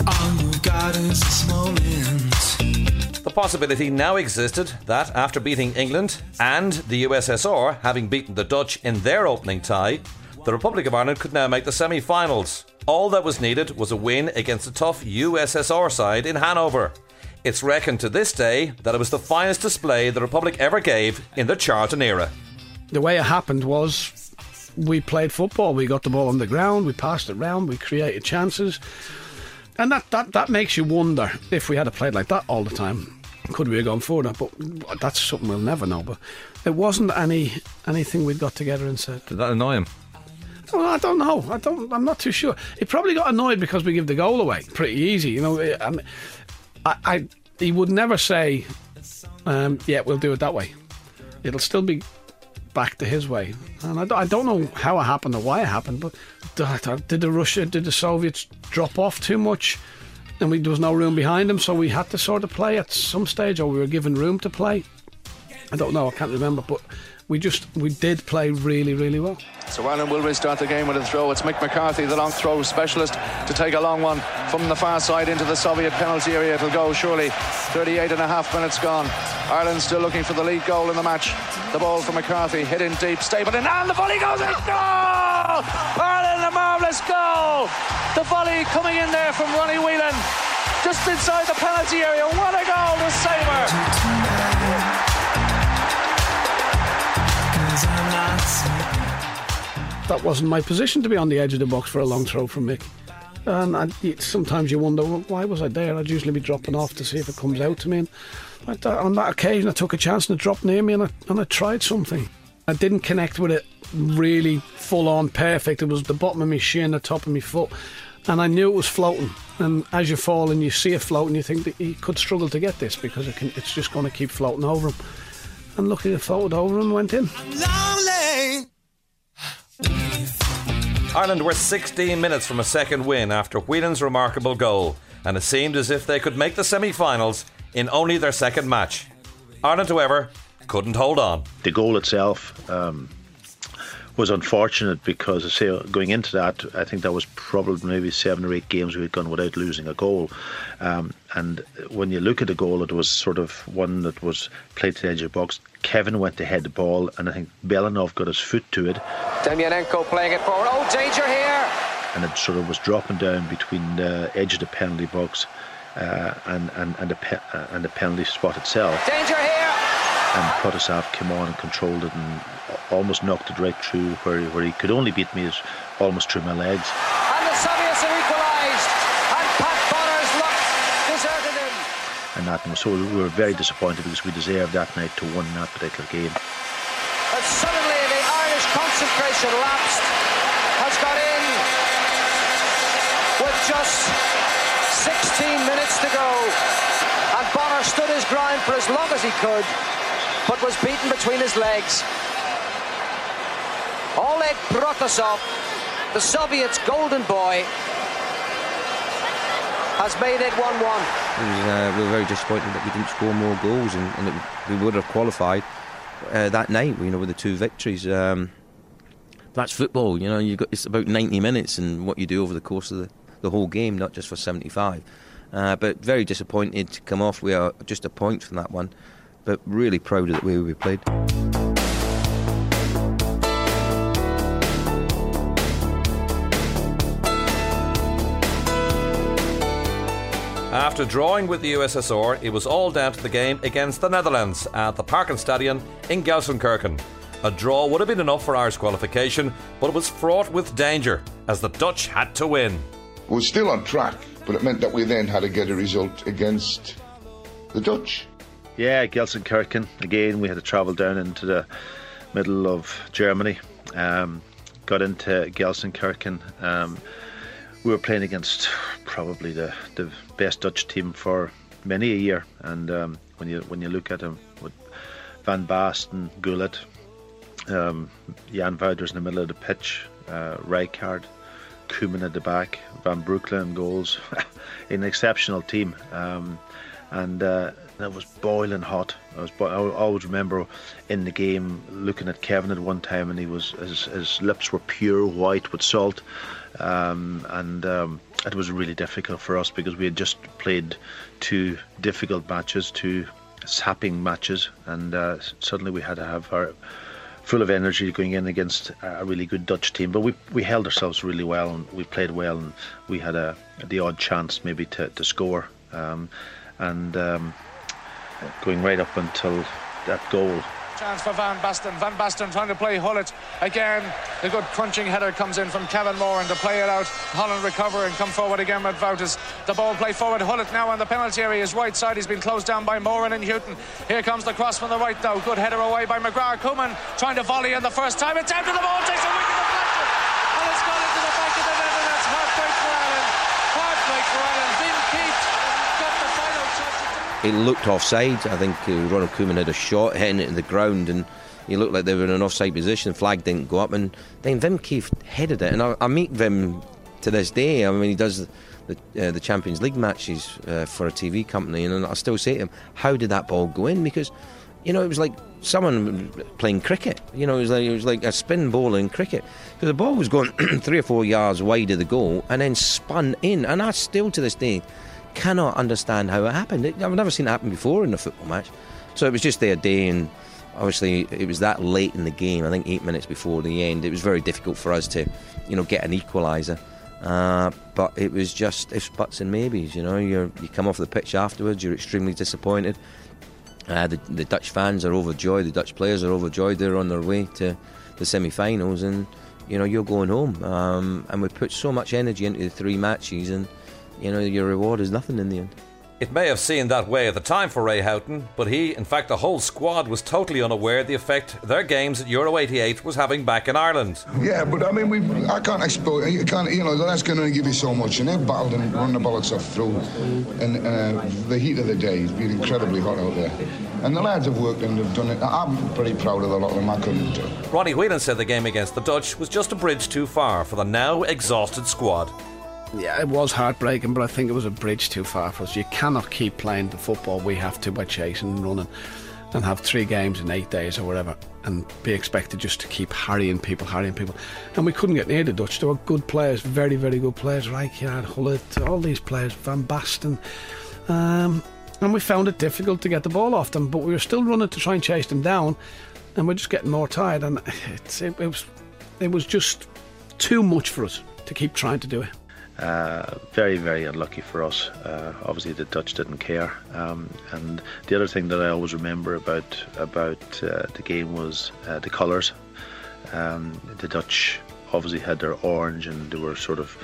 All you got is. Possibility now existed that after beating England and the USSR having beaten the Dutch in their opening tie, the Republic of Ireland could now make the semi finals. All that was needed was a win against a tough USSR side in Hanover. It's reckoned to this day that it was the finest display the Republic ever gave in the Charlton era. The way it happened was we played football. We got the ball on the ground, we passed it round, we created chances. And that, that, that makes you wonder if we had played like that all the time, could we have gone further? But that's something we'll never know. But it wasn't any anything we'd got together and said. Did that annoy him? Well, I don't know. I don't. I'm not too sure. He probably got annoyed because we give the goal away pretty easy. You know, I, I, I he would never say, um, "Yeah, we'll do it that way." It'll still be back to his way, and I don't, I don't know how it happened or why it happened. But did the Russia, did the Soviets drop off too much, and we, there was no room behind them, so we had to sort of play at some stage, or we were given room to play. I don't know. I can't remember, but we just we did play really, really well. So Ireland will restart the game with a throw. It's Mick McCarthy, the long throw specialist, to take a long one from the far side into the Soviet penalty area. It'll go surely. 38 and a half minutes gone. Ireland still looking for the lead goal in the match. The ball from McCarthy, hit in deep, stable and the volley goes in. Goal! Ireland, a marvellous goal. The volley coming in there from Ronnie Whelan, just inside the penalty area. What a goal to Sabre. That wasn't my position to be on the edge of the box for a long throw from Mick. And I, sometimes you wonder, well, why was I there? I'd usually be dropping off to see if it comes out to me. And that, on that occasion, I took a chance and it dropped near me and I, and I tried something. I didn't connect with it really full on perfect. It was the bottom of my shin, the top of my foot. And I knew it was floating. And as you fall and you see it floating, you think that he could struggle to get this because it can, it's just going to keep floating over him. And luckily, it floated over and went in. Ireland were 16 minutes from a second win after Whelan's remarkable goal, and it seemed as if they could make the semi finals in only their second match. Ireland, however, couldn't hold on. The goal itself um, was unfortunate because, say, going into that, I think that was probably maybe seven or eight games we had gone without losing a goal. Um, and when you look at the goal, it was sort of one that was played to the edge of the box. Kevin went to head the ball, and I think Belanov got his foot to it, Demyanenko playing it forward. Oh, danger here! and it sort of was dropping down between the edge of the penalty box uh, and and and the pe- uh, and the penalty spot itself. Danger here! and Protasov came on and controlled it and almost knocked it right through where, where he could only beat me is almost through my legs. And the Soviets have equalised. And Pat Bonner's luck deserted him. And that was so we were very disappointed because we deserved that night to win that particular game. But suddenly the Irish concentration lapsed. Has got in with just 16 minutes to go. And Bonner stood his ground for as long as he could, but was beaten between his legs. Oleg Protasov, the Soviets' golden boy, has made it 1 1. Was, uh, we were very disappointed that we didn't score more goals, and, and it, we would have qualified uh, that night. You know, with the two victories. Um, that's football. You know, you got it's about ninety minutes, and what you do over the course of the, the whole game, not just for seventy-five. Uh, but very disappointed to come off. We are just a point from that one, but really proud of the way we played. After drawing with the USSR, it was all down to the game against the Netherlands at the Parkenstadion in Gelsenkirchen. A draw would have been enough for Irish qualification, but it was fraught with danger as the Dutch had to win. We were still on track, but it meant that we then had to get a result against the Dutch. Yeah, Gelsenkirchen. Again, we had to travel down into the middle of Germany. Um, got into Gelsenkirchen. Um, we were playing against probably the, the best Dutch team for many a year. And um, when you when you look at them with Van Basten, Gullit, um, Jan Wouters in the middle of the pitch, uh, Rijkaard, Koeman at the back, Van Breukelen goals, an exceptional team. Um, and uh, it was boiling hot. I was bo- I always remember in the game looking at Kevin at one time, and he was his, his lips were pure white with salt, um, and um, it was really difficult for us because we had just played two difficult matches, two sapping matches, and uh, suddenly we had to have our full of energy going in against a really good Dutch team. But we we held ourselves really well and we played well and we had a the odd chance maybe to, to score. Um, and um, going right up until that goal. Chance for Van Basten. Van Basten trying to play Gullit again. The good crunching header comes in from Kevin Moran to play it out. Holland recover and come forward again with Wouters. The ball play forward. Gullit now on the penalty area. His right side. He's been closed down by Moran and Houghton. Here comes the cross from the right now. Good header away by McGrath. Koeman trying to volley in the first time. It's out to the ball. Takes a wicket deflection. And it's gone into the back of the net. And that's heartbreak for Ireland. Heartbreak for Ireland. Wim Kieft got the final touch. It looked offside. I think uh, Ronald Koeman had a shot hitting it in the ground and he looked like they were in an offside position. The flag didn't go up and then Wim headed it. And I, I meet Wim to this day. I mean, he does the, uh, the Champions League matches uh, for a TV company and I still say to him, how did that ball go in? Because, you know, it was like someone playing cricket. You know, it was like, it was like a spin ball in cricket. Because the ball was going three or four yards wide of the goal and then spun in. And I still to this day cannot understand how it happened. It, I've never seen it happen before in a football match. So it was just their day, and obviously it was that late in the game. I think eight minutes before the end. It was very difficult for us to, you know, get an equaliser. Uh, but it was just ifs, buts, and maybes. You know, you you come off the pitch afterwards, you're extremely disappointed. Uh, the, the Dutch fans are overjoyed. The Dutch players are overjoyed. They're on their way to the semi-finals, and you know, you're going home. Um, and we put so much energy into the three matches, and you know, your reward is nothing in the end. It may have seemed that way at the time for Ray Houghton, but he, in fact, the whole squad was totally unaware of the effect their games at Euro 88 was having back in Ireland. Yeah, but I mean, we I can't expose. You can't, you know, that's going to give you so much, and they've battled and run the bollocks off through, and uh, the heat of the day has been incredibly hot out there, and the lads have worked and they've done it. I'm pretty proud of a lot of them. I couldn't. Uh, Ronnie Whelan said the game against the Dutch was just a bridge too far for the now exhausted squad. Yeah, it was heartbreaking, but I think it was a bridge too far for us. You cannot keep playing the football we have to by chasing and running and have three games in eight days or whatever and be expected just to keep harrying people, harrying people. And we couldn't get near the Dutch. They were good players, very, very good players. Rijkaard, Gullit, all these players, Van Basten. Um, and we found it difficult to get the ball off them, but we were still running to try and chase them down and we're just getting more tired. And it, it was, it was just too much for us to keep trying to do it. Uh, very, very unlucky for us. Uh, obviously, the Dutch didn't care. Um, and the other thing that I always remember about about uh, the game was uh, the colours. Um, the Dutch obviously had their orange, and they were sort of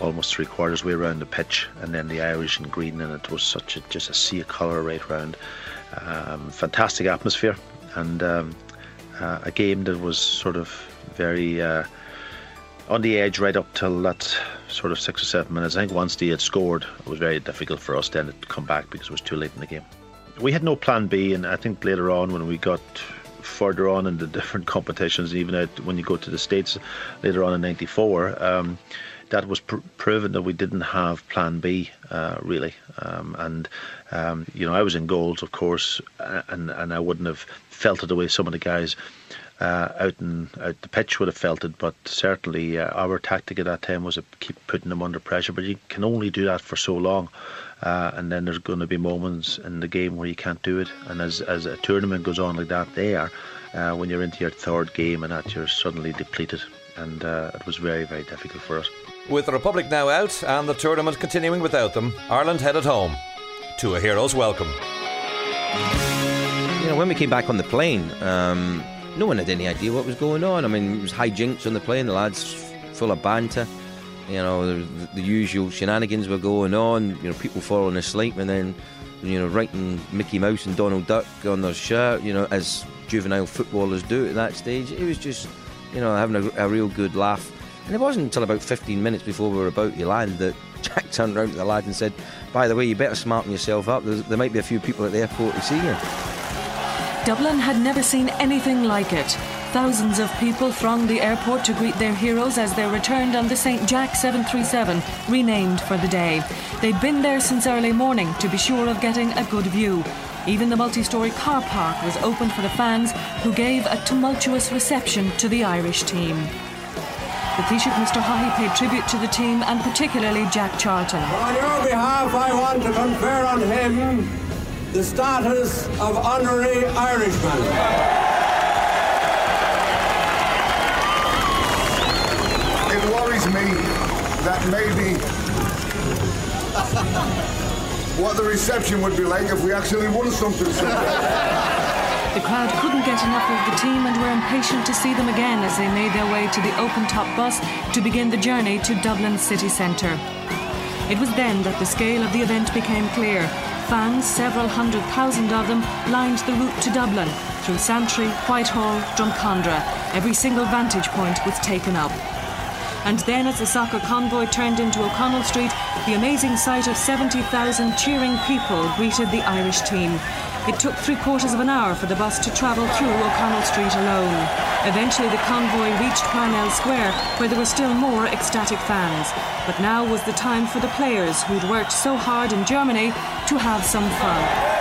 almost three quarters way around the pitch, and then the Irish in green, and it was such a just a sea of colour right round. Um, fantastic atmosphere, and um, uh, a game that was sort of very on the edge right up till that sort of six or seven minutes. I think once they had scored, it was very difficult for us then to come back because it was too late in the game. We had no plan B, and I think later on when we got further on in the different competitions, even out when you go to the States later on in '94, um, that was pr- proven that we didn't have plan B uh, really. Um, and um, you know, I was in goals, of course, and and I wouldn't have felt it the way some of the guys uh, out and out the pitch would have felt it, but certainly uh, our tactic at that time was to keep putting them under pressure. But you can only do that for so long, uh, and then there's going to be moments in the game where you can't do it. And as as a tournament goes on like that, there, uh, when you're into your third game and that you're suddenly depleted, and uh, it was very very difficult for us. With the Republic now out and the tournament continuing without them, Ireland headed home to a hero's welcome. You know, when we came back on the plane. Um, no one had any idea what was going on. I mean, it was high jinks on the plane, the lads full of banter. You know, the, the, usual shenanigans were going on. You know, people falling asleep and then, you know, writing Mickey Mouse and Donald Duck on their shirt. You know, as juvenile footballers do at that stage. It was just, you know, having a, a real good laugh. And it wasn't until about 15 minutes before we were about to land that Jack turned around to the lad and said, "By the way, you better smarten yourself up. There's, there might be a few people at the airport to see you." Dublin had never seen anything like it. Thousands of people thronged the airport to greet their heroes as they returned on the St. Jack 737, renamed for the day. They'd been there since early morning to be sure of getting a good view. Even the multi story car park was open for the fans who gave a tumultuous reception to the Irish team. The Taoiseach Mr. Haughey paid tribute to the team and particularly Jack Charlton. On your behalf, I want to confer on him the status of honorary Irishman. It worries me that maybe what the reception would be like if we actually won something. The crowd couldn't get enough of the team and were impatient to see them again as they made their way to the open top bus to begin the journey to Dublin city centre. It was then that the scale of the event became clear. Fans, several hundred thousand of them, lined the route to Dublin through Santry, Whitehall, Drumcondra. Every single vantage point was taken up. And then, as the soccer convoy turned into O'Connell Street, the amazing sight of 70,000 cheering people greeted the Irish team. It took three quarters of an hour for the bus to travel through O'Connell Street alone. Eventually, the convoy reached Parnell Square, where there were still more ecstatic fans. But now was the time for the players who'd worked so hard in Germany to have some fun.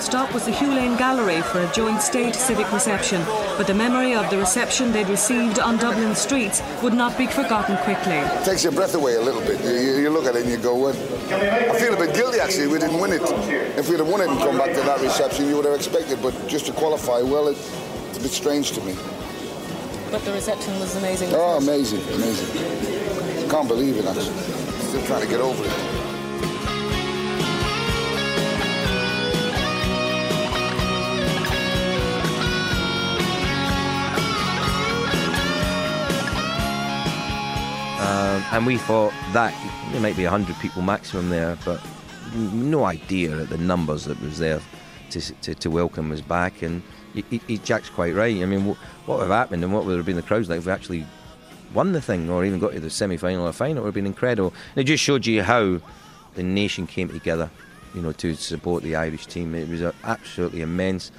Final stop was the Hugh Lane Gallery for a joint state civic reception, but the memory of the reception they'd received on Dublin streets would not be forgotten quickly. It takes your breath away a little bit. You, you look at it and you go, well, I feel a bit guilty actually. We didn't win it. If we'd have won it and come back to that reception, you would have expected. But just to qualify, well, it, it's a bit strange to me. But the reception was amazing. Oh, amazing, amazing. Can't believe it actually. Still trying to get over it. And we thought that there might be 100 people maximum there, but no idea at the numbers that was there to, to, to welcome us back. And he, he, Jack's quite right. I mean, what, what would have happened and what would have been the crowds like if we actually won the thing or even got to the semi final or final? It would have been incredible. And it just showed you how the nation came together, you know, to support the Irish team. It was absolutely immense.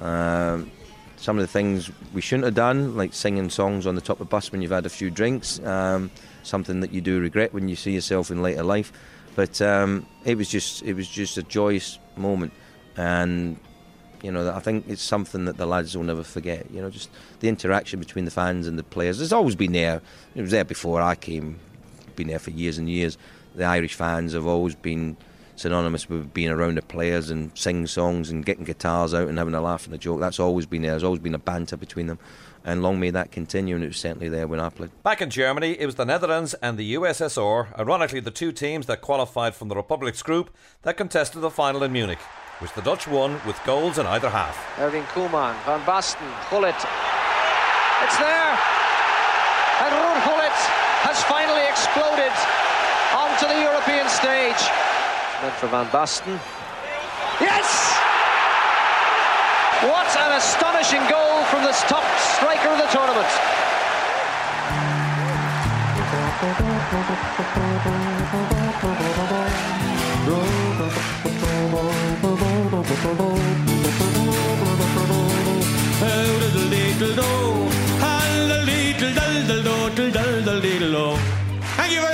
Um, some of the things we shouldn't have done, like singing songs on the top of the bus when you've had a few drinks, um, something that you do regret when you see yourself in later life. But um, it was just it was just a joyous moment, and you know I think it's something that the lads will never forget. You know, just the interaction between the fans and the players. It's always been there. It was there before I came. Been there for years and years. The Irish fans have always been synonymous with being around the players and singing songs and getting guitars out and having a laugh and a joke. That's always been there. There's always been a banter between them. And long may that continue, and it was certainly there when I played. Back in Germany, it was the Netherlands and the USSR, ironically the two teams that qualified from the Republics group, that contested the final in Munich, which the Dutch won with goals in either half. Erwin Koeman, Van Basten, Gullit. It's there! And Ruud Gullit has finally exploded onto the European stage. Meant for Van Basten. Yes! What an astonishing goal from the top striker of the tournament.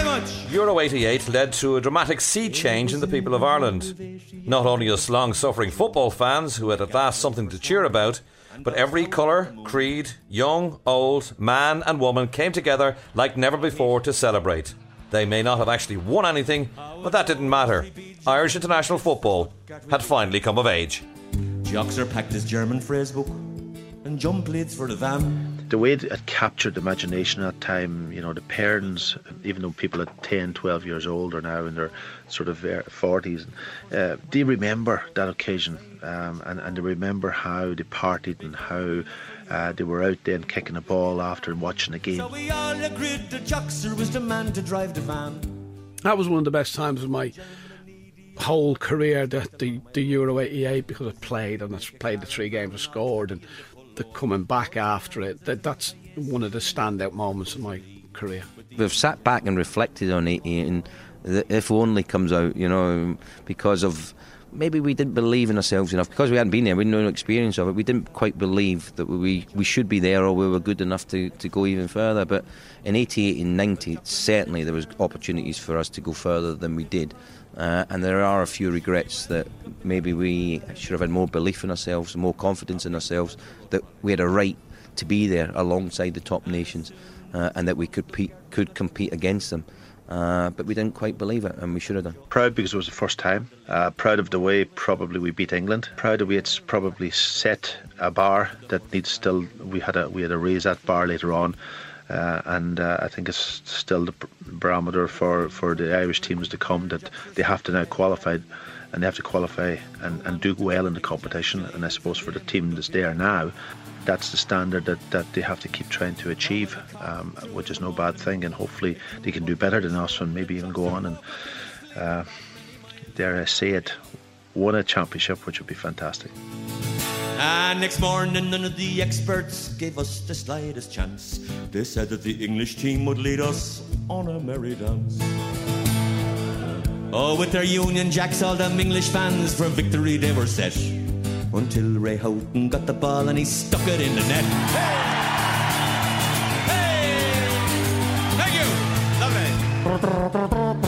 Very much. Euro 88 led to a dramatic sea change in the people of Ireland. Not only us long suffering football fans who had at last something to cheer about, but every colour, creed, young, old, man, and woman came together like never before to celebrate. They may not have actually won anything, but that didn't matter. Irish international football had finally come of age. Joxer packed his German phrase book and jump leads for the van. The way it captured the imagination at that time, you know, the parents, even though people at 10, 12 years old are now in their sort of 40s, uh, they remember that occasion um, and, and they remember how they partied and how uh, they were out then kicking a the ball after and watching the game. So we all agreed that Joxer was the man to drive the van. That was one of the best times of my whole career, the, the, the Euro 88, because I played and I played the three games, I scored, and the coming back after it, that, that's one of the standout moments of my career. We've sat back and reflected on it, and if only comes out, you know, because of maybe we didn't believe in ourselves enough because we hadn't been there, we had no experience of it. We didn't quite believe that we, we should be there or we were good enough to, to go even further. But in 88 and 90, certainly there was opportunities for us to go further than we did. Uh, and there are a few regrets that maybe we should have had more belief in ourselves, more confidence in ourselves, that we had a right to be there alongside the top nations, uh, and that we could pe- could compete against them. Uh, but we didn't quite believe it, and we should have done. Proud because it was the first time. Uh, proud of the way probably we beat England. Proud of the way it's probably set a bar that needs still. We had a we had to raise that bar later on. Uh, and uh, I think it's still the barometer for, for the Irish teams to come that they have to now qualify and they have to qualify and, and do well in the competition. And I suppose for the team that's there now, that's the standard that, that they have to keep trying to achieve, um, which is no bad thing. And hopefully they can do better than us and maybe even go on and, uh, dare I say it, win a championship, which would be fantastic. And next morning, none of the experts gave us the slightest chance. They said that the English team would lead us on a merry dance. Oh, with their Union Jacks, all them English fans for victory they were set. Until Ray Houghton got the ball and he stuck it in the net. Hey! Hey! Thank you! Lovely.